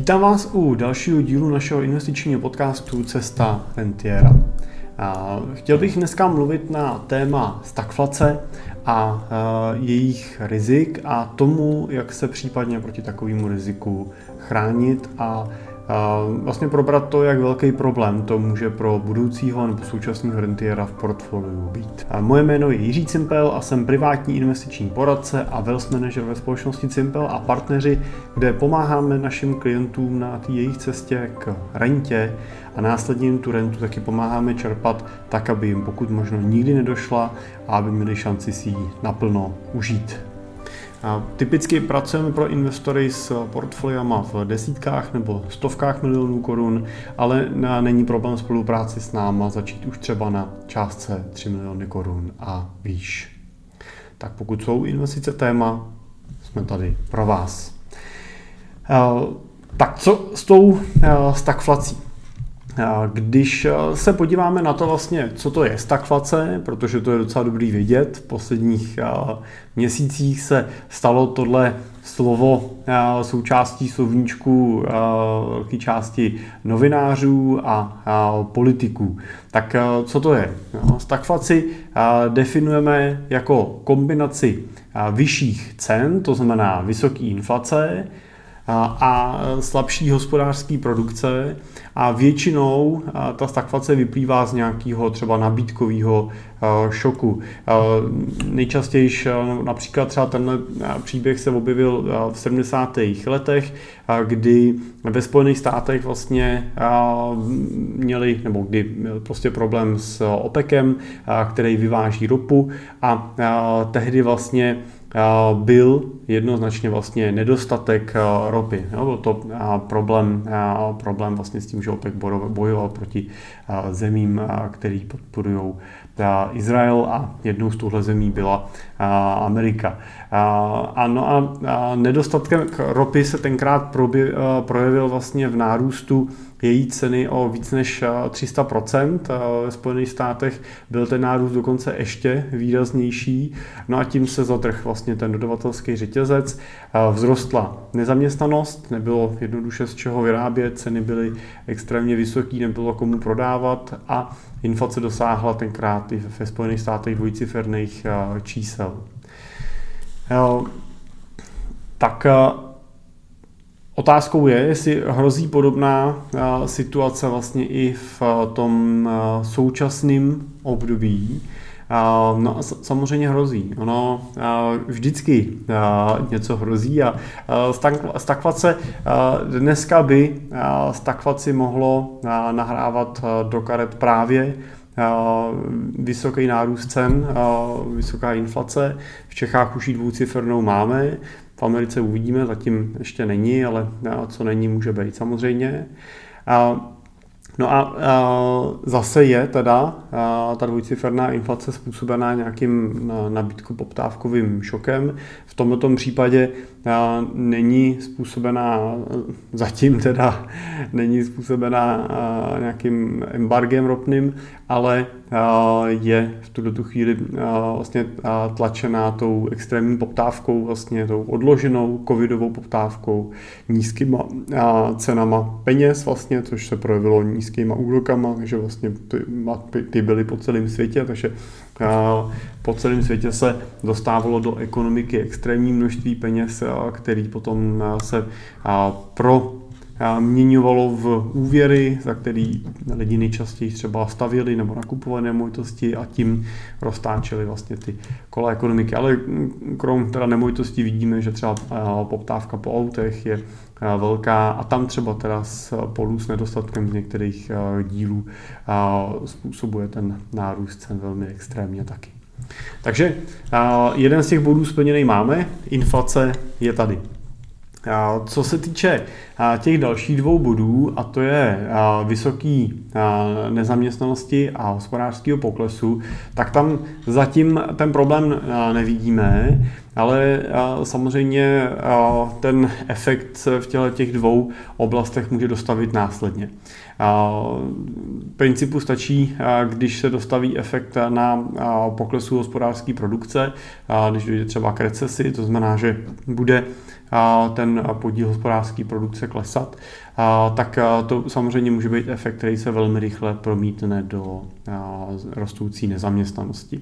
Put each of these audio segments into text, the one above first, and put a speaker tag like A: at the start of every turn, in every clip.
A: Vítám vás u dalšího dílu našeho investičního podcastu Cesta rentiera. Chtěl bych dneska mluvit na téma stagflace a jejich rizik a tomu, jak se případně proti takovému riziku chránit a vlastně probrat to, jak velký problém to může pro budoucího nebo současného rentiera v portfoliu být. Moje jméno je Jiří Cimpel a jsem privátní investiční poradce a wealth manager ve společnosti Cimpel a partneři, kde pomáháme našim klientům na té jejich cestě k rentě a následně jim tu rentu taky pomáháme čerpat tak, aby jim pokud možno nikdy nedošla a aby měli šanci si ji naplno užít. Typicky pracujeme pro investory s portfoliama v desítkách nebo stovkách milionů korun, ale není problém spolupráci s náma začít už třeba na částce 3 miliony korun a výš. Tak pokud jsou investice téma, jsme tady pro vás. Tak co s tou stagflací? Když eh, se podíváme na to vlastně, co to je stagflace, protože to je docela dobrý vidět, v posledních eh, měsících se stalo tohle slovo eh, součástí slovníčku velké části novinářů a politiků. Tak co to je? No, stagflaci definujeme jako kombinaci vyšších cen, to znamená vysoké inflace, a slabší hospodářské produkce a většinou ta stagflace vyplývá z nějakého třeba nabídkového šoku. Nejčastěji například třeba tenhle příběh se objevil v 70. letech, kdy ve Spojených státech vlastně měli, nebo kdy měl prostě problém s OPECem, který vyváží ropu a tehdy vlastně byl jednoznačně vlastně nedostatek ropy. Byl to problém, problém vlastně s tím, že OPEC bojoval proti zemím, který podporují Izrael a jednou z těchto zemí byla Amerika. Ano a nedostatkem ropy se tenkrát projevil vlastně v nárůstu její ceny o víc než 300%. Ve Spojených státech byl ten nárůst dokonce ještě výraznější. No a tím se zatrh vlastně ten dodavatelský řetězec. Vzrostla nezaměstnanost, nebylo jednoduše z čeho vyrábět, ceny byly extrémně vysoké, nebylo komu prodávat a inflace dosáhla tenkrát i ve Spojených státech dvojciferných čísel. Tak Otázkou je, jestli hrozí podobná situace vlastně i v tom současném období. No a samozřejmě hrozí. Ono vždycky něco hrozí a stagflace dneska by stagflaci mohlo nahrávat do karet právě vysoký nárůst cen, vysoká inflace. V Čechách už ji dvoucifernou máme, v Americe uvidíme, zatím ještě není, ale co není, může být samozřejmě. No a, zase je teda ta dvojciferná inflace způsobená nějakým nabídku poptávkovým šokem. V tomto případě není způsobená, zatím teda není způsobená nějakým embargem ropným, ale je v tuto tu chvíli vlastně tlačená tou extrémní poptávkou, vlastně tou odloženou covidovou poptávkou, nízkýma cenama peněz vlastně, což se projevilo nízkýma úrokama, že vlastně ty, ty byly po celém světě, takže po celém světě se dostávalo do ekonomiky extrémní množství peněz, který potom se pro měňovalo v úvěry, za který lidi nejčastěji třeba stavili nebo nakupovali nemovitosti a tím roztáčeli vlastně ty kola ekonomiky. Ale krom teda nemovitosti vidíme, že třeba poptávka po autech je velká a tam třeba teda spolu s nedostatkem z některých dílů způsobuje ten nárůst cen velmi extrémně taky. Takže jeden z těch bodů splněný máme, inflace je tady. Co se týče těch dalších dvou bodů, a to je vysoký nezaměstnanosti a hospodářského poklesu, tak tam zatím ten problém nevidíme. Ale samozřejmě ten efekt v těle těch dvou oblastech může dostavit následně. V principu stačí, když se dostaví efekt na poklesu hospodářské produkce, když dojde třeba k recesi, to znamená, že bude ten podíl hospodářské produkce klesat, tak to samozřejmě může být efekt, který se velmi rychle promítne do rostoucí nezaměstnanosti.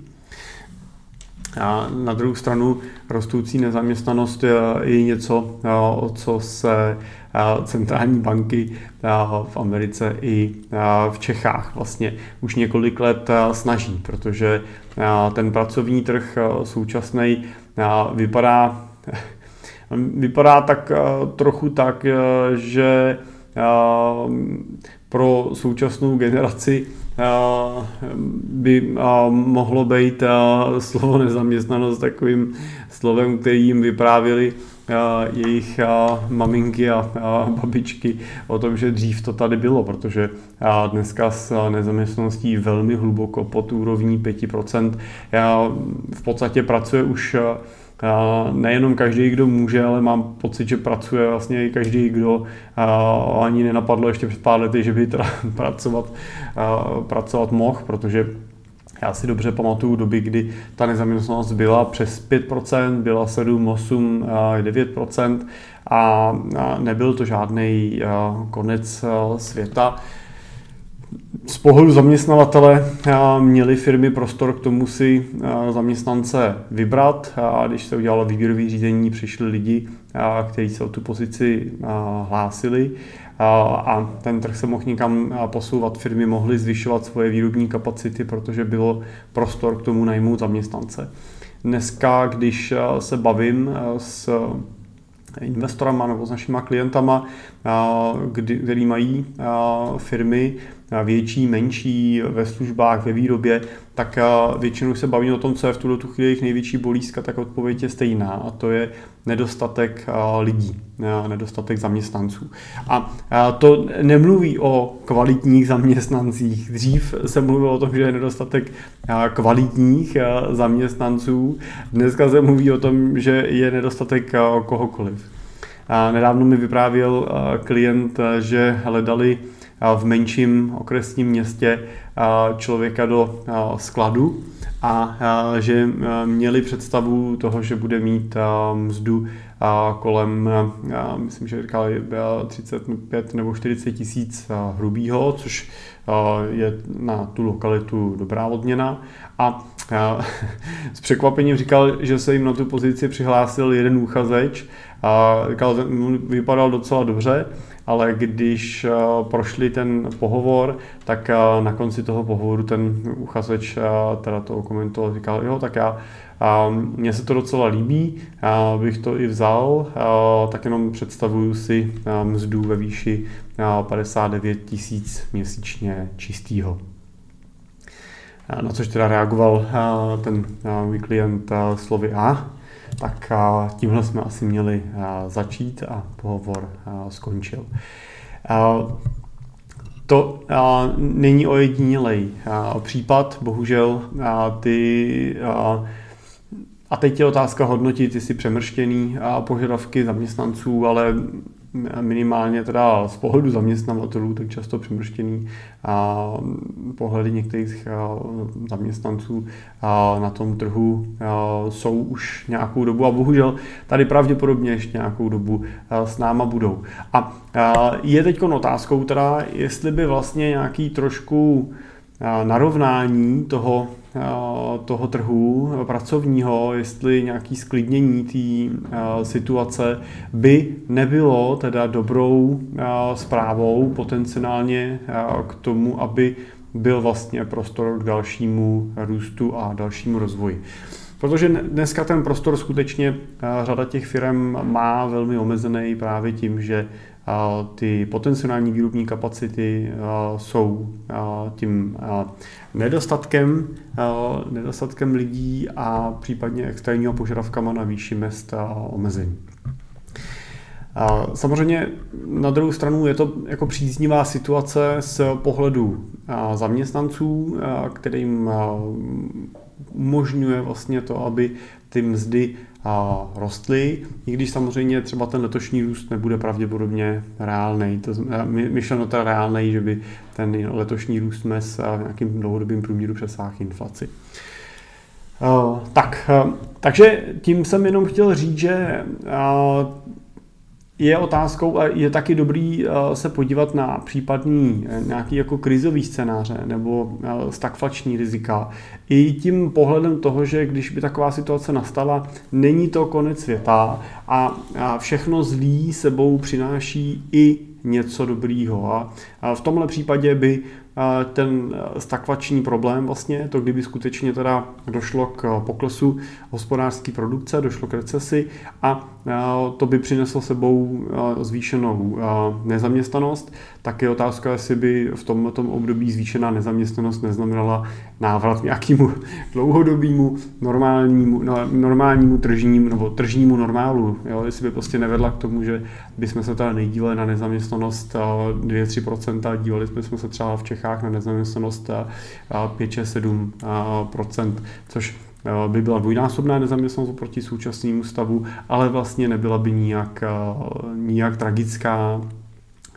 A: A na druhou stranu rostoucí nezaměstnanost je něco, o co se centrální banky v Americe i v Čechách vlastně už několik let snaží, protože ten pracovní trh současný vypadá, vypadá tak trochu tak, že pro současnou generaci by mohlo být slovo nezaměstnanost takovým slovem, který jim vyprávěli jejich maminky a babičky o tom, že dřív to tady bylo, protože dneska s nezaměstnaností velmi hluboko pod úrovní 5%. V podstatě pracuje už nejenom každý, kdo může, ale mám pocit, že pracuje vlastně i každý, kdo ani nenapadlo ještě před pár lety, že by teda pracovat, pracovat mohl, protože já si dobře pamatuju doby, kdy ta nezaměstnanost byla přes 5%, byla 7, 8, 9% a nebyl to žádný konec světa z pohledu zaměstnavatele měly firmy prostor k tomu si zaměstnance vybrat. A když se udělalo výběrové řízení, přišli lidi, kteří se o tu pozici hlásili a ten trh se mohl někam posouvat. Firmy mohly zvyšovat svoje výrobní kapacity, protože bylo prostor k tomu najmout zaměstnance. Dneska, když se bavím s investorama nebo s našimi klientama, kdy, který mají firmy větší, menší, ve službách, ve výrobě, tak většinou se baví o tom, co je v tuto tu chvíli jejich největší bolízka, tak odpověď je stejná a to je nedostatek lidí, nedostatek zaměstnanců. A to nemluví o kvalitních zaměstnancích. Dřív se mluvilo o tom, že je nedostatek kvalitních zaměstnanců, dneska se mluví o tom, že je nedostatek kohokoliv. Nedávno mi vyprávěl klient, že hledali v menším okresním městě člověka do skladu a že měli představu toho, že bude mít mzdu kolem, myslím, že říkali 35 nebo 40 tisíc hrubýho, což je na tu lokalitu dobrá odměna. A s překvapením říkal, že se jim na tu pozici přihlásil jeden úchazeč a říkal, vypadal docela dobře, ale když eh, prošli ten pohovor, tak eh, na konci toho pohovoru ten uchazeč eh, teda to komentoval, říkal, jo, tak já mně se to docela líbí, bych to i vzal, tak jenom představuju si mzdu ve výši 59 tisíc měsíčně čistýho. Na což teda reagoval ten můj klient slovy A, tak tímhle jsme asi měli začít a pohovor skončil. To není ojedinělej případ, bohužel ty a teď je otázka hodnotit, jestli přemrštěný požadavky zaměstnanců, ale minimálně teda z pohledu zaměstnavatelů, tak často přemrštěný a pohledy některých zaměstnanců na tom trhu jsou už nějakou dobu a bohužel tady pravděpodobně ještě nějakou dobu s náma budou. A je teď otázkou teda, jestli by vlastně nějaký trošku narovnání toho toho trhu pracovního, jestli nějaký sklidnění té eh, situace by nebylo teda dobrou eh, zprávou potenciálně k tomu, aby byl vlastně prostor k dalšímu růstu a dalšímu rozvoji. Protože dneska ten prostor skutečně řada těch firm má velmi omezený právě tím, že ty potenciální výrobní kapacity jsou tím nedostatkem, nedostatkem lidí a případně extrémního požadavkama na výši mest a omezení. Samozřejmě na druhou stranu je to jako příznivá situace z pohledu zaměstnanců, kterým umožňuje vlastně to, aby ty mzdy rostly, i když samozřejmě třeba ten letošní růst nebude pravděpodobně reálný. Myšleno to reálný, že by ten letošní růst mez v nějakým dlouhodobým průměru přesáhl inflaci. Tak, takže tím jsem jenom chtěl říct, že je otázkou a je taky dobrý eh, se podívat na případný eh, nějaký jako krizový scénáře nebo eh, stagflační rizika. I tím pohledem toho, že když by taková situace nastala, není to konec světa a všechno zlý sebou přináší i něco dobrýho. A v tomhle případě by ten stakvační problém vlastně, to kdyby skutečně teda došlo k poklesu hospodářské produkce, došlo k recesi a to by přineslo sebou zvýšenou nezaměstnanost, tak je otázka, jestli by v tomto období zvýšená nezaměstnanost neznamenala návrat nějakému dlouhodobému normálnímu, no, normálnímu tržnímu nebo tržnímu normálu. Jo? Jestli by prostě nevedla k tomu, že bychom se teda nejdíleli na nezaměstnanost 2-3%, dívali jsme se třeba v Čechách na nezaměstnanost 5-7%, což by byla dvojnásobná nezaměstnanost oproti současnému stavu, ale vlastně nebyla by nijak, nijak tragická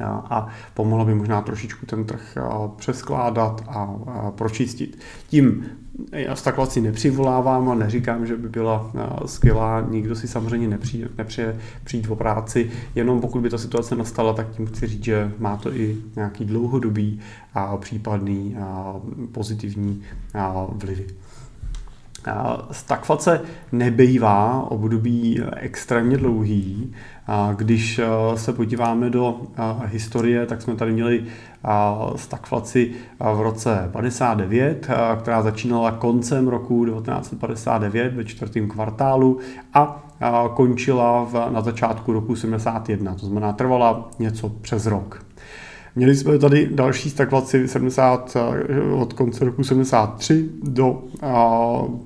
A: a pomohla by možná trošičku ten trh přeskládat a pročistit. Tím já stagflaci nepřivolávám a neříkám, že by byla skvělá, nikdo si samozřejmě nepřijde, nepřeje přijít o práci, jenom pokud by ta situace nastala, tak tím chci říct, že má to i nějaký dlouhodobý a případný a pozitivní a vlivy. Stagflace nebejvá období extrémně dlouhý. Když se podíváme do historie, tak jsme tady měli stagflaci v roce 59, která začínala koncem roku 1959 ve čtvrtém kvartálu a končila na začátku roku 71, to znamená trvala něco přes rok. Měli jsme tady další stagflaci 70, eh, od konce roku 73 do a,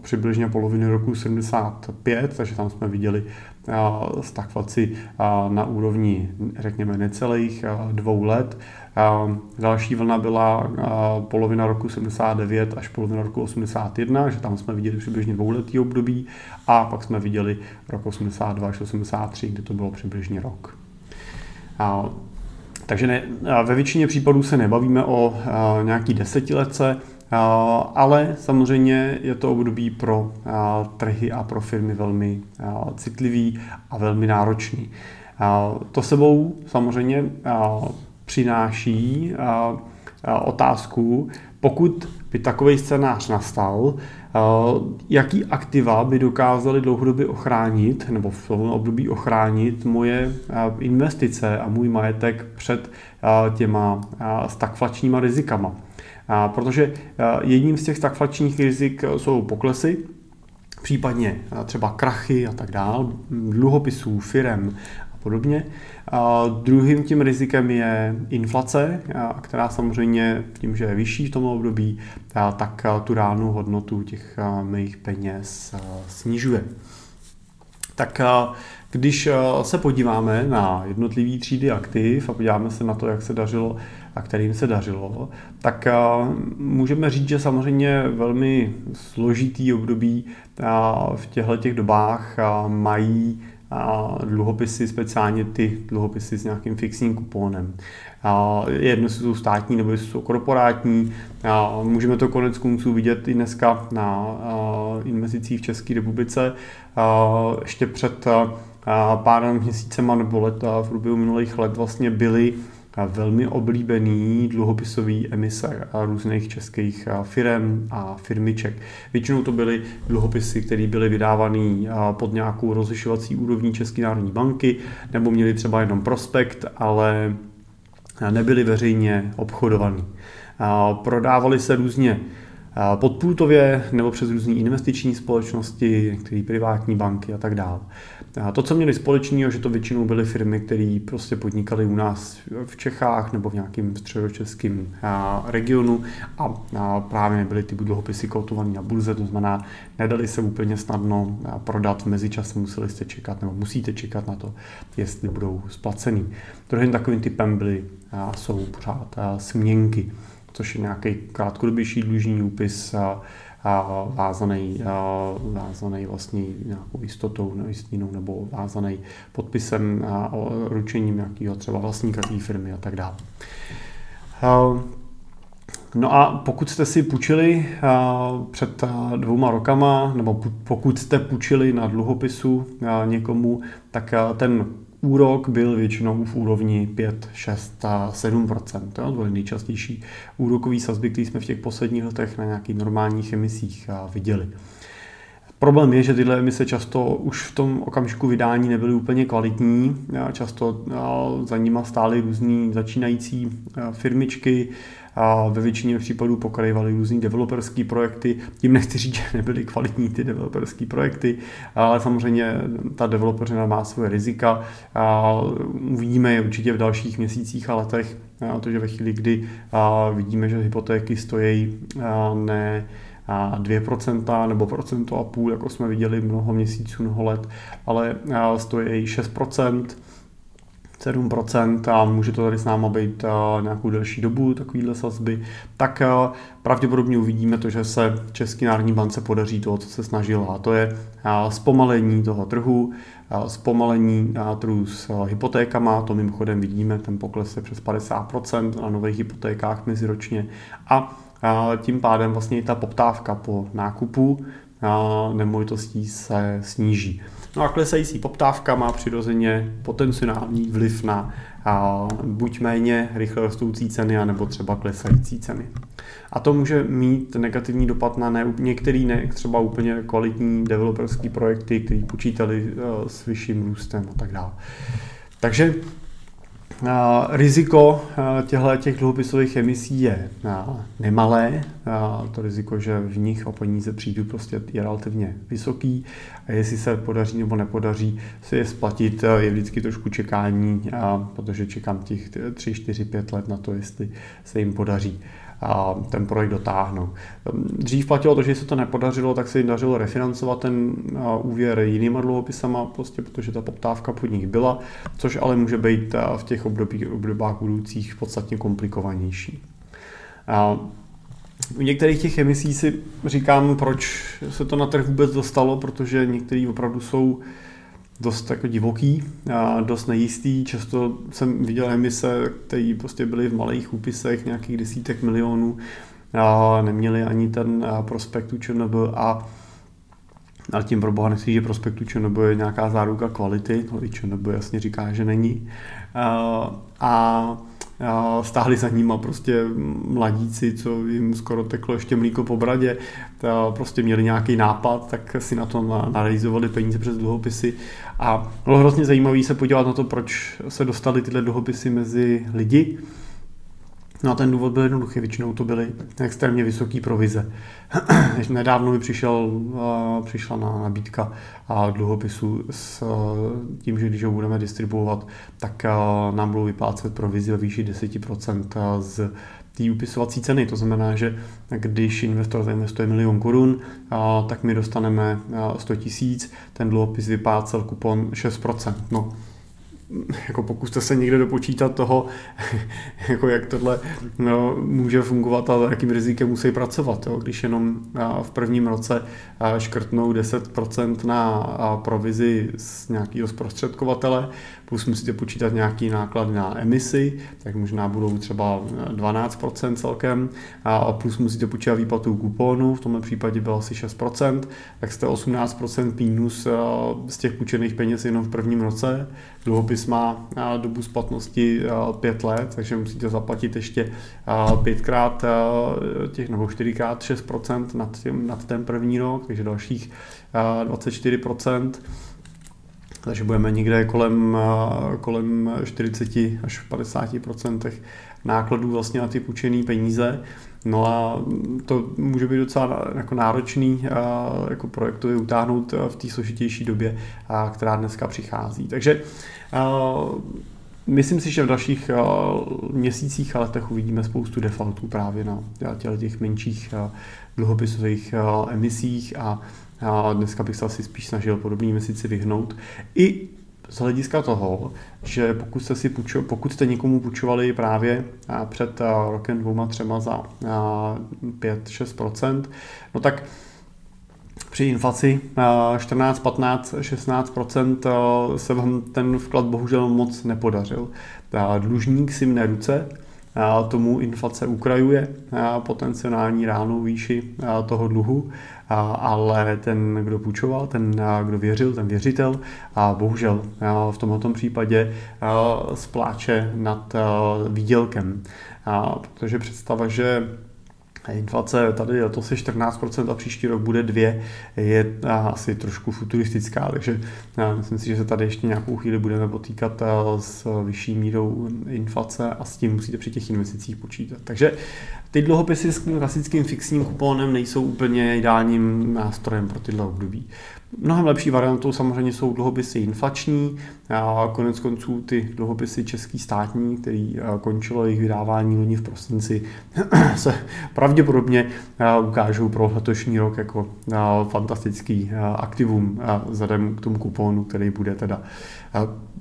A: přibližně poloviny roku 75, takže tam jsme viděli a, stagflaci a, na úrovni, řekněme, necelých a, dvou let. A, další vlna byla a, polovina roku 79 až polovina roku 81, že tam jsme viděli přibližně dvouletý období a pak jsme viděli rok 82 až 83, kde to bylo přibližně rok. A, takže ne, ve většině případů se nebavíme o nějaký desetiletce, ale samozřejmě je to období pro trhy a pro firmy velmi citlivý a velmi náročný. To sebou samozřejmě přináší otázku, pokud by takový scénář nastal, eh, jaký aktiva by dokázali dlouhodobě ochránit, nebo v tom období ochránit moje eh, investice a můj majetek před eh, těma stagflačníma rizikama. Protože jedním z těch stagflačních rizik jsou poklesy, případně třeba krachy a tak dále, dluhopisů, firem podobně. A druhým tím rizikem je inflace, která samozřejmě tím, že je vyšší v tom období, tak tu reálnou hodnotu těch mých peněz snižuje. Tak když se podíváme na jednotlivé třídy aktiv a podíváme se na to, jak se dařilo a kterým se dařilo, tak můžeme říct, že samozřejmě velmi složitý období v těchto těch dobách mají dluhopisy, speciálně ty dluhopisy s nějakým fixním kupónem. Jedno jsou státní nebo jsou korporátní. Můžeme to konec konců vidět i dneska na investicích v České republice. Ještě před pár měsícema nebo let v průběhu minulých let vlastně byly velmi oblíbený dluhopisový emise různých českých firm a firmiček. Většinou to byly dluhopisy, které byly vydávané pod nějakou rozlišovací úrovní České národní banky, nebo měly třeba jenom prospekt, ale nebyly veřejně obchodovaný. Prodávali se různě podpůtově nebo přes různé investiční společnosti, některé privátní banky a tak dále. To, co měli společného, že to většinou byly firmy, které prostě podnikaly u nás v Čechách nebo v nějakém středočeském regionu a právě nebyly ty dluhopisy kotované na burze, to znamená, nedali se úplně snadno prodat, v mezičase museli jste čekat nebo musíte čekat na to, jestli budou splacený. Druhým takovým typem byly, jsou pořád směnky, což je nějaký krátkodobější dlužní úpis vázaný, vázaný vlastně nějakou jistotou, jistinou nebo vázaný podpisem a ručením nějakého třeba vlastníka té firmy a tak dále. No a pokud jste si půjčili před dvouma rokama, nebo pokud jste půjčili na dluhopisu někomu, tak ten úrok byl většinou v úrovni 5, 6 a 7% To byly nejčastější úrokový sazby, které jsme v těch posledních letech na nějakých normálních emisích viděli. Problém je, že tyhle emise často už v tom okamžiku vydání nebyly úplně kvalitní. Často za nima stály různý začínající firmičky, a ve většině případů pokrajovaly různý developerský projekty. Tím nechci říct, že nebyly kvalitní ty developerské projekty, ale samozřejmě ta developeřina má svoje rizika. A uvidíme je určitě v dalších měsících a letech, a to, že ve chvíli, kdy vidíme, že hypotéky stojí ne a 2% nebo procento a půl, jako jsme viděli mnoho měsíců, mnoho let, ale stojí 6%, 7% a může to tady s náma být nějakou delší dobu, takovýhle sazby, tak pravděpodobně uvidíme to, že se České národní bance podaří to, co se snažila. A to je zpomalení toho trhu, zpomalení trhu s hypotékama, to mimochodem vidíme, ten pokles je přes 50% na nových hypotékách meziročně a tím pádem vlastně i ta poptávka po nákupu nemovitostí se sníží. No a klesající poptávka má přirozeně potenciální vliv na a, buď méně rychle rostoucí ceny, anebo třeba klesající ceny. A to může mít negativní dopad na ne, některý ne, třeba úplně kvalitní developerské projekty, které počítali uh, s vyšším růstem a tak dále. Takže Riziko těchto těch dluhopisových emisí je nemalé. To riziko, že v nich o peníze přijdu, prostě je relativně vysoký. A jestli se podaří nebo nepodaří si je splatit, je vždycky trošku čekání, protože čekám těch 3, 4, 5 let na to, jestli se jim podaří ten projekt dotáhnou. Dřív platilo to, že se to nepodařilo, tak se jim dařilo refinancovat ten úvěr jinýma dluhopisama, prostě protože ta poptávka pod nich byla, což ale může být v těch období, obdobách budoucích podstatně komplikovanější. A u některých těch emisí si říkám, proč se to na trh vůbec dostalo, protože některý opravdu jsou dost jako divoký, a dost nejistý. Často jsem viděl emise, které prostě byly v malých úpisech, nějakých desítek milionů, a neměli ani ten prospekt ČNB a ale tím pro boha nechci, že prospektu ČNB je nějaká záruka kvality, no i ČNB jasně říká, že není. A, a stáhli za nima prostě mladíci, co jim skoro teklo ještě mlíko po bradě, prostě měli nějaký nápad, tak si na to narealizovali peníze přes dluhopisy a bylo hrozně zajímavé se podívat na to, proč se dostaly tyhle dluhopisy mezi lidi. No a ten důvod byl jednoduchý, většinou to byly extrémně vysoké provize. Nedávno mi přišel, přišla na nabídka dluhopisu s tím, že když ho budeme distribuovat, tak nám budou vyplácet provizi ve výši 10% z té upisovací ceny. To znamená, že když investor zainvestuje milion korun, tak my dostaneme 100 tisíc, ten dluhopis vyplácel kupon 6%. No, jako pokuste se někde dopočítat toho, jako jak tohle no, může fungovat a jakým rizikem musí pracovat. Jo. Když jenom v prvním roce škrtnou 10% na provizi z nějakého zprostředkovatele, plus musíte počítat nějaký náklad na emisi, tak možná budou třeba 12% celkem, a plus musíte počítat výplatu kuponu, v tomhle případě bylo asi 6%, tak jste 18% minus z těch půjčených peněz jenom v prvním roce. Dluhopis má dobu splatnosti 5 let, takže musíte zaplatit ještě pětkrát těch nebo 4x 6% nad, tím, nad ten první rok, takže dalších 24% takže budeme někde kolem, kolem 40 až 50% nákladů vlastně na ty půjčené peníze. No a to může být docela jako náročný jako projektově utáhnout v té složitější době, která dneska přichází. Takže Myslím si, že v dalších měsících a letech uvidíme spoustu defaultů právě na těch menších dluhopisových emisích a a dneska bych se asi spíš snažil podobný měsíci vyhnout. I z hlediska toho, že pokud jste, si půjčo, pokud jste někomu půjčovali právě před rokem dvouma třema za 5-6%, no tak při inflaci 14, 15, 16% se vám ten vklad bohužel moc nepodařil. Dlužník si mne ruce, tomu inflace ukrajuje potenciální reálnou výši toho dluhu, ale ten, kdo půjčoval, ten, kdo věřil, ten věřitel, a bohužel v tomto případě spláče nad výdělkem. Protože představa, že Inflace tady to se 14% a příští rok bude 2, je asi trošku futuristická, takže myslím si, že se tady ještě nějakou chvíli budeme potýkat s vyšší mírou inflace a s tím musíte při těch investicích počítat. Takže ty dluhopisy s klasickým fixním kuponem nejsou úplně ideálním nástrojem pro tyhle období. Mnohem lepší variantou samozřejmě jsou dluhopisy inflační, a konec konců ty dluhopisy český státní, který končilo jejich vydávání loni v prosinci, se pravděpodobně ukážou pro letošní rok jako fantastický aktivum vzhledem k tomu kuponu, který bude teda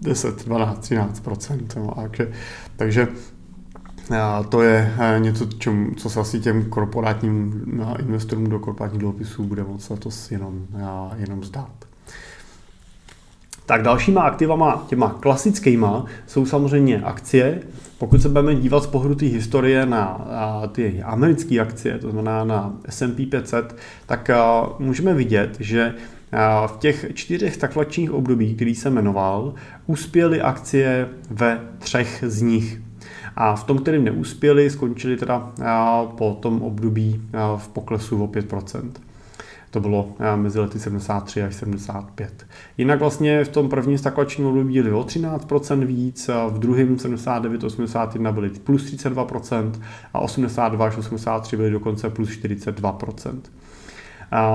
A: 10, 12, 13% takže to je eh, něco, čem, co se asi těm korporátním eh, investorům do korporátních dluhopisů bude moc letos jenom, eh, jenom zdát. Tak dalšíma aktivama, těma klasickýma, jsou samozřejmě akcie. Pokud se budeme dívat z pohledu té historie na ty americké akcie, to znamená na S&P 500, tak můžeme vidět, že v těch čtyřech takflačních období, který jsem jmenoval, uspěly akcie ve třech z nich. A v tom, kterým neuspěli, skončili teda po tom období v poklesu o 5%. To bylo mezi lety 73 až 75. Jinak vlastně v tom prvním staklačním období byly o 13% víc, v druhém 79-81 byly plus 32% a 82 až 83 byly dokonce plus 42%.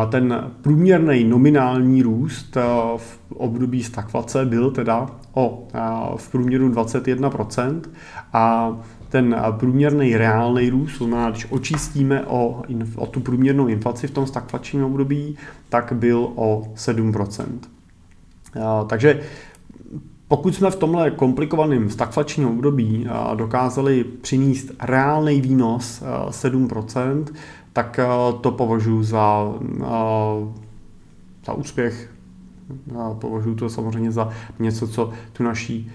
A: Ten průměrný nominální růst v období stagflace byl teda o v průměru 21% a ten průměrný reálný růst, to znamená, když očistíme o, o tu průměrnou inflaci v tom stagflačním období, tak byl o 7%. Takže pokud jsme v tomhle komplikovaném stagflačním období dokázali přinést reálný výnos 7%, tak to považuji za, za úspěch považuji to samozřejmě za něco, co tu naší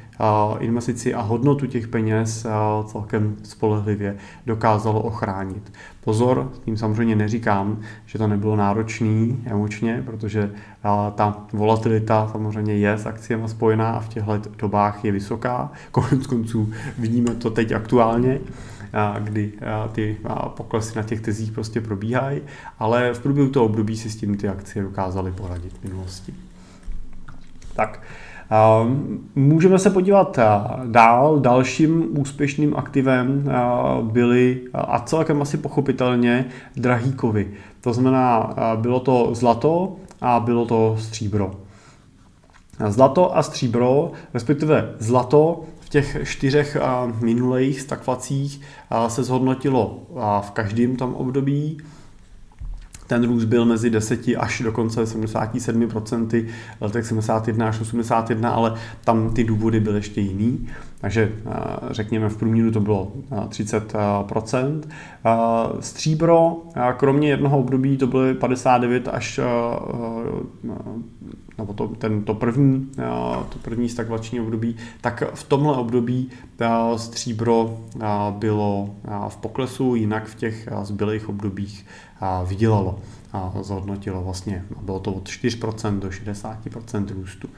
A: investici a hodnotu těch peněz celkem spolehlivě dokázalo ochránit. Pozor, tím samozřejmě neříkám, že to nebylo náročný emočně, protože ta volatilita samozřejmě je s akciemi spojená a v těchto dobách je vysoká. Konec konců vidíme to teď aktuálně kdy ty poklesy na těch tezích prostě probíhají, ale v průběhu toho období si s tím ty akcie dokázaly poradit v minulosti. Tak, Můžeme se podívat dál. Dalším úspěšným aktivem byly a celkem asi pochopitelně drahýkovy. To znamená, bylo to zlato a bylo to stříbro. Zlato a stříbro, respektive zlato v těch čtyřech minulých stakvacích se zhodnotilo v každém tom období ten růst byl mezi 10 až dokonce 77% v letech 71 až 81, ale tam ty důvody byly ještě jiný. Takže eh, řekněme v průměru to bylo 30%. Eh, eh, stříbro, kromě jednoho období to byly 59 až nebo to, ten, to první, to první stagvační období, tak v tomhle období stříbro bylo v poklesu, jinak v těch zbylých obdobích vydělalo a zhodnotilo vlastně, bylo to od 4% do 60% růstu.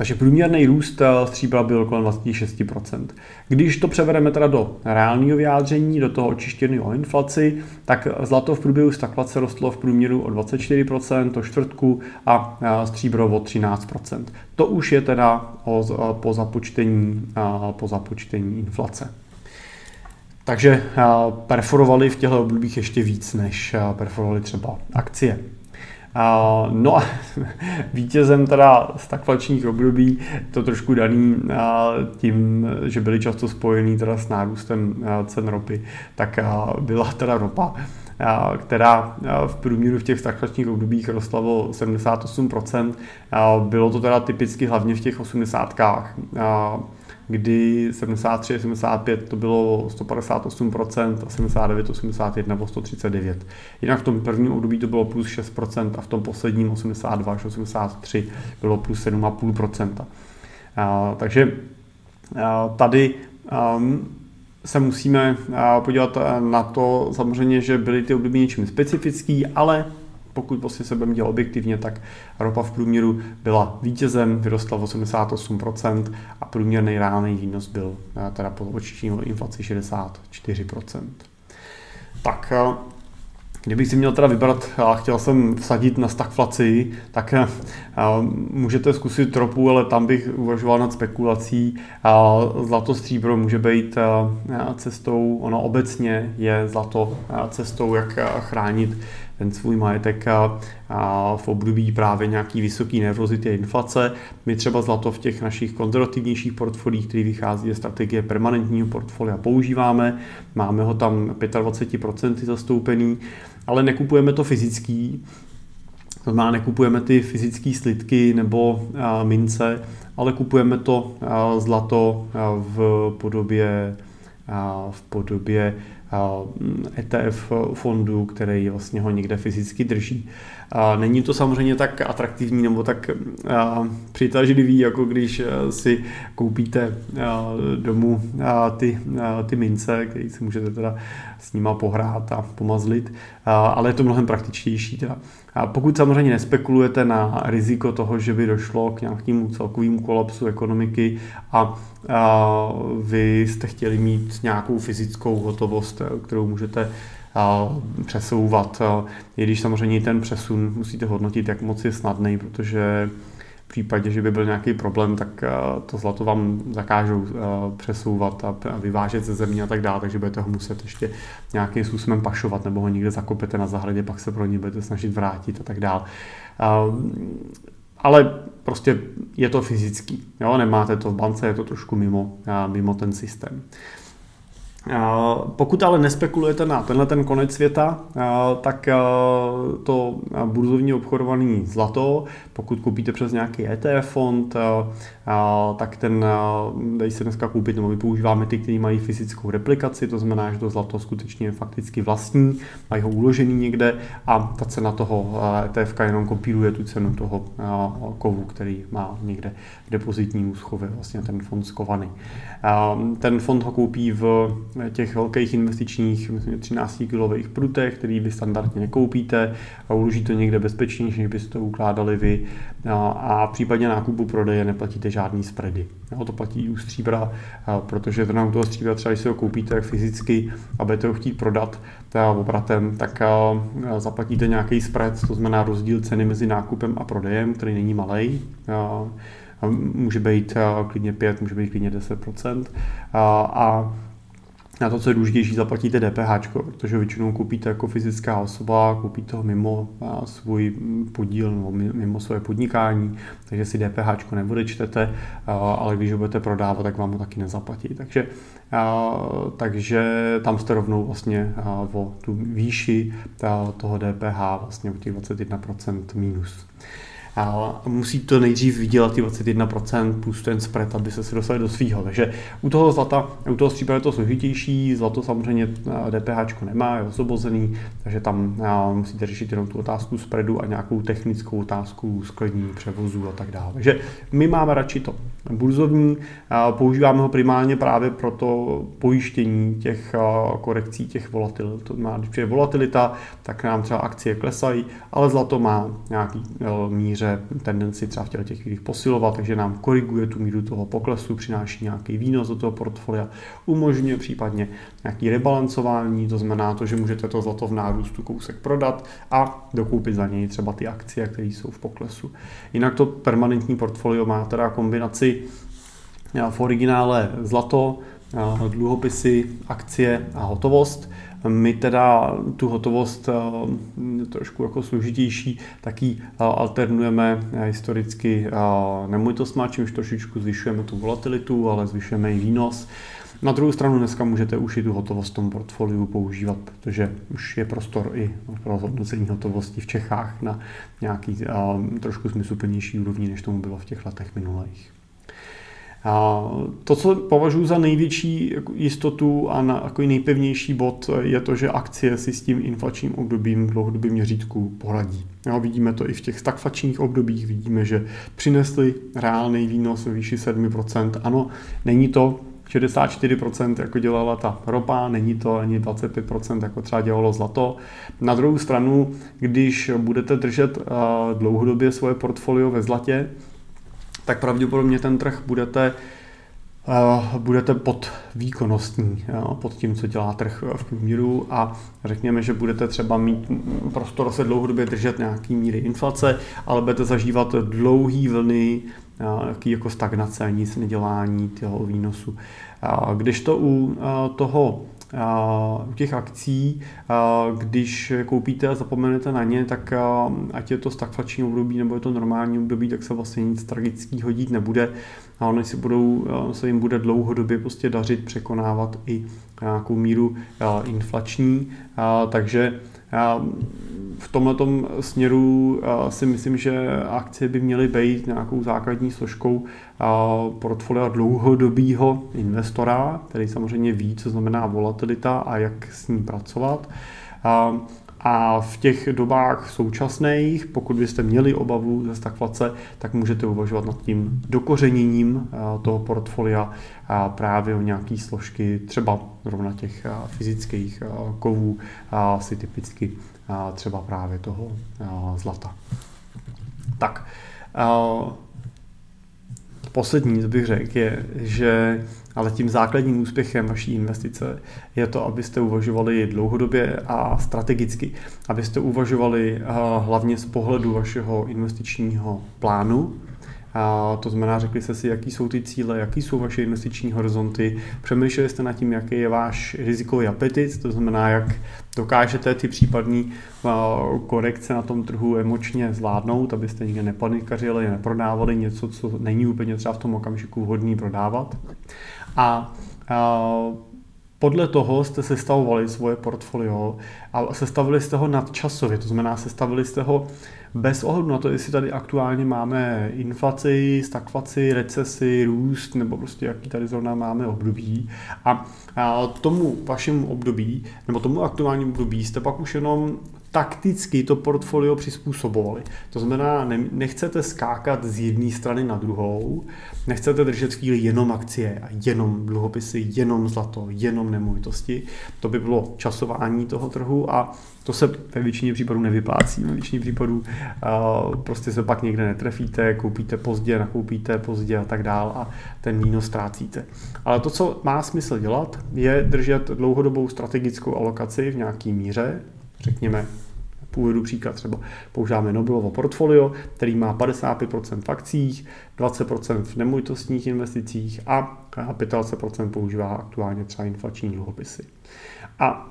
A: Takže průměrný růst eh, stříbra byl kolem 26%. Když to převedeme teda do reálného vyjádření, do toho očištěného o inflaci, tak zlato v průběhu stagflace rostlo v průměru o 24%, to čtvrtku a eh, stříbro o 13%. To už je teda eh, po, započtení, po započtení inflace. Takže perforovali v těchto obdobích ještě víc, než perforovali třeba akcie. No a vítězem teda stagflačních období, to trošku daný tím, že byly často spojený teda s nárůstem cen ropy, tak byla teda ropa. která v průměru v těch stagflačních obdobích rostla o 78%. Bylo to teda typicky hlavně v těch 80 kdy 73, 75 to bylo 158% a 79, 81 bylo 139. Jinak v tom prvním období to bylo plus 6% a v tom posledním 82 až 83 bylo plus 7,5%. takže tady um, se musíme podívat na to samozřejmě, že byly ty období něčím specifický, ale pokud prostě se budeme dělat objektivně, tak ropa v průměru byla vítězem, vyrostla v 88% a průměrný reálný výnos byl teda po očištění inflaci 64%. Tak Kdybych si měl teda vybrat a chtěl jsem vsadit na stagflaci, tak můžete zkusit tropu, ale tam bych uvažoval nad spekulací. Zlato stříbro může být cestou, ono obecně je zlato cestou, jak chránit ten svůj majetek v období právě nějaký vysoký nervozity a inflace. My třeba zlato v těch našich konzervativnějších portfoliích, který vychází ze strategie permanentního portfolia, používáme. Máme ho tam 25% zastoupený, ale nekupujeme to fyzický, to znamená, nekupujeme ty fyzické slidky nebo mince, ale kupujeme to zlato v podobě, v podobě ETF fondu, který vlastně ho někde fyzicky drží. Není to samozřejmě tak atraktivní nebo tak přitažlivý, jako když si koupíte domů ty, ty mince, který si můžete teda s nima pohrát a pomazlit, ale je to mnohem praktičtější. Teda. A pokud samozřejmě nespekulujete na riziko toho, že by došlo k nějakému celkovému kolapsu ekonomiky a, a vy jste chtěli mít nějakou fyzickou hotovost, kterou můžete přesouvat. I když samozřejmě ten přesun musíte hodnotit, jak moc je snadný, protože případě, že by byl nějaký problém, tak to zlato vám zakážou přesouvat a vyvážet ze země a tak dále, takže budete ho muset ještě nějakým způsobem pašovat nebo ho někde zakopete na zahradě, pak se pro ně budete snažit vrátit a tak dále. Ale prostě je to fyzický, jo? nemáte to v bance, je to trošku mimo, mimo ten systém. Pokud ale nespekulujete na tenhle ten konec světa, tak to burzovní obchodovaný zlato, pokud koupíte přes nějaký ETF fond, tak ten dají se dneska koupit, nebo my používáme ty, kteří mají fyzickou replikaci, to znamená, že to zlato skutečně je fakticky vlastní, mají ho uložený někde a ta cena toho ETF jenom kopíruje tu cenu toho kovu, který má někde v depozitním úschově, vlastně ten fond skovaný. Ten fond ho koupí v těch velkých investičních, myslím, 13 kilových prutech, který vy standardně nekoupíte a uloží to někde bezpečnější, než byste to ukládali vy a v případě nákupu prodeje neplatíte žádný spready. Jo, to platí u stříbra, protože to u toho stříbra třeba, když si ho koupíte fyzicky a budete ho chtít prodat obratem, tak zaplatíte nějaký spread, to znamená rozdíl ceny mezi nákupem a prodejem, který není malý. Může být klidně 5, může být klidně 10%. A na to, co je důležitější, zaplatíte DPH, protože většinou koupíte jako fyzická osoba, koupíte ho mimo svůj podíl nebo mimo své podnikání, takže si DPH neodečtete, ale když ho budete prodávat, tak vám ho taky nezaplatí. Takže, takže tam jste rovnou vlastně o tu výši toho DPH vlastně o těch 21% minus. A musí to nejdřív vydělat ty 21% plus ten spread, aby se si dostali do svého. Takže u toho zlata, u toho stříbra je to složitější, zlato samozřejmě DPH nemá, je osvobozený, takže tam musíte řešit jenom tu otázku spreadu a nějakou technickou otázku skladní, převozu a tak dále. Takže my máme radši to burzovní, používáme ho primárně právě pro to pojištění těch korekcí těch volatilit. To má, když je volatilita, tak nám třeba akcie klesají, ale zlato má nějaký míře tendenci třeba v těch chvílích posilovat, takže nám koriguje tu míru toho poklesu, přináší nějaký výnos do toho portfolia, umožňuje případně nějaký rebalancování, to znamená to, že můžete to zlato v nárůstu kousek prodat a dokoupit za něj třeba ty akcie, které jsou v poklesu. Jinak to permanentní portfolio má teda kombinaci v originále zlato, dluhopisy, akcie a hotovost. My teda tu hotovost trošku jako složitější, taky alternujeme historicky nemovitostma, čímž trošičku zvyšujeme tu volatilitu, ale zvyšujeme i výnos. Na druhou stranu dneska můžete už i tu hotovost v tom portfoliu používat, protože už je prostor i pro hodnocení hotovosti v Čechách na nějaký uh, trošku smysluplnější úrovni, než tomu bylo v těch letech minulých. A to, co považuji za největší jistotu a na, jako nejpevnější bod, je to, že akcie si s tím inflačním obdobím v dlouhodobém měřítku poradí. Jo, vidíme to i v těch stagflačních obdobích, vidíme, že přinesli reálný výnos ve výši 7%. Ano, není to 64% jako dělala ta ropa, není to ani 25% jako třeba dělalo zlato. Na druhou stranu, když budete držet dlouhodobě svoje portfolio ve zlatě, tak pravděpodobně ten trh budete uh, budete pod výkonnostní, pod tím, co dělá trh v průměru a řekněme, že budete třeba mít prostor se dlouhodobě držet nějaký míry inflace, ale budete zažívat dlouhý vlny jaký jako stagnace, nic nedělání toho výnosu. Když to u toho u těch akcí, když koupíte a zapomenete na ně, tak ať je to stagflační období nebo je to normální období, tak se vlastně nic tragického dít nebude. A oni si budou, se jim bude dlouhodobě prostě dařit překonávat i nějakou míru inflační, takže v tomto směru si myslím, že akcie by měly být nějakou základní složkou portfolia dlouhodobého investora, který samozřejmě ví, co znamená volatilita a jak s ní pracovat. A v těch dobách současných, pokud byste měli obavu ze stagflace, tak můžete uvažovat nad tím dokořeněním toho portfolia právě o nějaké složky, třeba zrovna těch fyzických kovů, si typicky třeba právě toho zlata. Tak, poslední, co bych řekl, je, že ale tím základním úspěchem vaší investice je to, abyste uvažovali dlouhodobě a strategicky, abyste uvažovali hlavně z pohledu vašeho investičního plánu, a to znamená, řekli jste si, jaký jsou ty cíle, jaký jsou vaše investiční horizonty, přemýšleli jste nad tím, jaký je váš rizikový apetit, to znamená, jak dokážete ty případné korekce na tom trhu emočně zvládnout, abyste nikde nepanikařili, neprodávali něco, co není úplně třeba v tom okamžiku vhodný prodávat. A, a podle toho jste sestavovali svoje portfolio a sestavili jste ho nadčasově, to znamená sestavili jste ho bez ohledu na to, jestli tady aktuálně máme inflaci, stagflaci, recesi, růst, nebo prostě jaký tady zrovna máme období. A, a tomu vašemu období, nebo tomu aktuálnímu období jste pak už jenom takticky to portfolio přizpůsobovali. To znamená, ne, nechcete skákat z jedné strany na druhou, nechcete držet chvíli jenom akcie a jenom dluhopisy, jenom zlato, jenom nemovitosti. To by bylo časování toho trhu a to se ve většině případů nevyplácí. Ve většině případů uh, prostě se pak někde netrefíte, koupíte pozdě, nakoupíte pozdě a tak dál a ten výnos ztrácíte. Ale to, co má smysl dělat, je držet dlouhodobou strategickou alokaci v nějaký míře, řekněme původu příklad třeba používáme Nobelovo portfolio, který má 55% v akcích, 20% v nemovitostních investicích a 25% používá aktuálně třeba inflační dluhopisy. A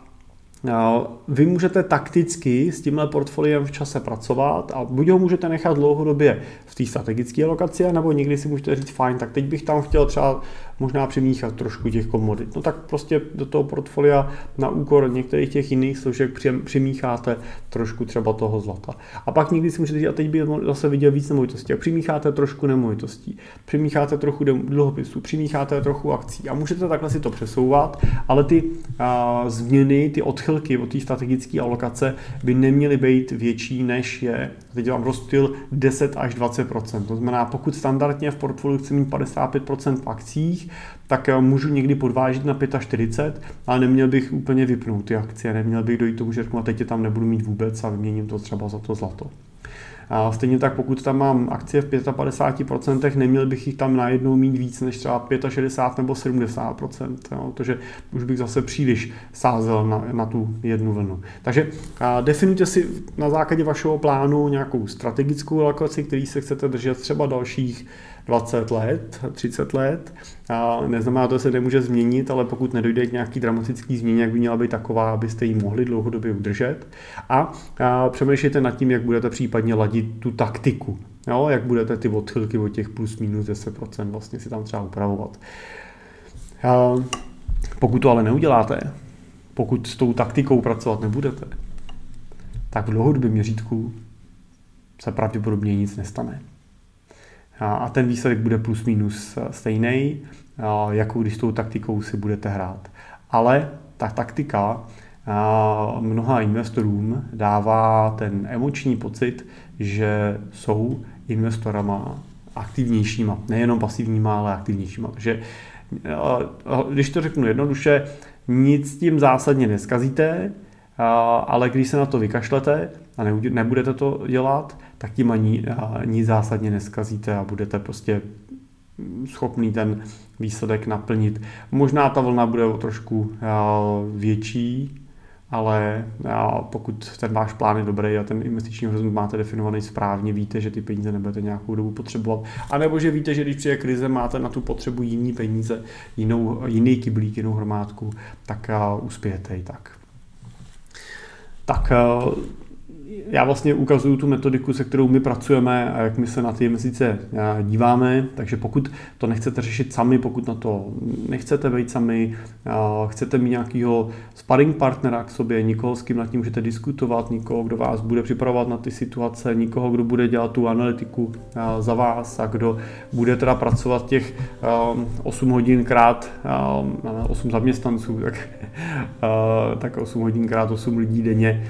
A: vy můžete takticky s tímhle portfoliem v čase pracovat a buď ho můžete nechat dlouhodobě v té strategické alokaci, nebo někdy si můžete říct, fajn, tak teď bych tam chtěl třeba možná přimíchat trošku těch komodit. No tak prostě do toho portfolia na úkor některých těch jiných složek přimícháte trošku třeba toho zlata. A pak někdy si můžete říct, a teď bych zase viděl víc nemovitostí. A přimícháte trošku nemovitostí, přimícháte trochu dluhopisů, přimícháte trochu akcí. A můžete takhle si to přesouvat, ale ty a, změny, ty odchylky od té strategické alokace by neměly být větší, než je, teď vám rozptyl 10 až 20% To znamená, pokud standardně v portfoliu chci mít 55 v akcích, tak eh, můžu někdy podvážit na 45, ale neměl bych úplně vypnout ty akcie, neměl bych dojít tomu, že řeknu, a teď je tam nebudu mít vůbec a vyměním to třeba za to zlato. Stejně tak, pokud tam mám akcie v 55%, neměl bych jich tam najednou mít víc než třeba 65 nebo 70%, jo, protože už bych zase příliš sázel na, na tu jednu vlnu. Takže definujte si na základě vašeho plánu nějakou strategickou alokaci, který se chcete držet třeba dalších 20 let, 30 let. A neznamená to, že se nemůže změnit, ale pokud nedojde k nějaký dramatický změně, jak by měla být taková, abyste ji mohli dlouhodobě udržet. A, a přemýšlejte nad tím, jak budete případně ladit tu taktiku. Jo, jak budete ty odchylky od těch plus minus 10% vlastně si tam třeba upravovat. A, Pokud to ale neuděláte, pokud s tou taktikou pracovat nebudete, tak v dlouhodobém měřítku se pravděpodobně nic nestane. A ten výsledek bude plus minus stejný, jako když s tou taktikou si budete hrát. Ale ta taktika mnoha investorům dává ten emoční pocit, že jsou investorama aktivnějšíma, nejenom pasivníma, ale aktivnějšíma. Takže když to řeknu jednoduše, nic tím zásadně neskazíte, ale když se na to vykašlete a nebudete to dělat, tak tím ani nic zásadně neskazíte a budete prostě schopný ten výsledek naplnit. Možná ta vlna bude o trošku větší, ale pokud ten váš plán je dobrý a ten investiční horizont máte definovaný správně, víte, že ty peníze nebudete nějakou dobu potřebovat, anebo že víte, že když přijde krize, máte na tu potřebu jiný peníze, jinou, jiný kyblík, jinou hromádku, tak uspějete i tak. Tak já vlastně ukazuju tu metodiku, se kterou my pracujeme a jak my se na ty měsíce eh, díváme, takže pokud to nechcete řešit sami, pokud na to nechcete být sami, eh, chcete mít nějakého sparring partnera k sobě, nikoho, s kým nad tím můžete diskutovat, nikoho, kdo vás bude připravovat na ty situace, nikoho, kdo bude dělat tu analytiku eh, za vás a kdo bude teda pracovat těch 8 hodin krát 8 zaměstnanců, tak, tak 8 hodin krát 8 lidí denně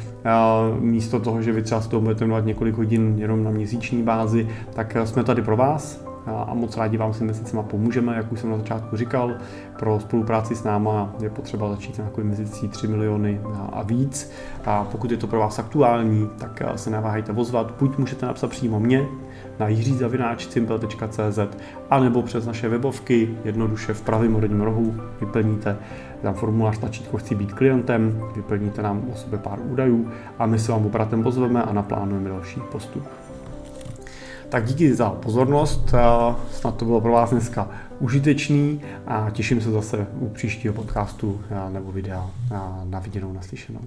A: místo toho, že vy třeba z toho budete věnovat několik hodin jenom na měsíční bázi, tak jsme tady pro vás a moc rádi vám s investicemi pomůžeme, jak už jsem na začátku říkal. Pro spolupráci s náma je potřeba začít s nějakou investicí 3 miliony a víc. A pokud je to pro vás aktuální, tak se neváhejte ozvat. Buď můžete napsat přímo mě na jiřizavináčcimpel.cz a nebo přes naše webovky jednoduše v pravém horním rohu vyplníte tam formulář tlačítko chci být klientem, vyplníte nám o sobě pár údajů a my se vám obratem pozveme a naplánujeme další postup. Tak díky za pozornost, snad to bylo pro vás dneska užitečný a těším se zase u příštího podcastu nebo videa na viděnou, naslyšenou.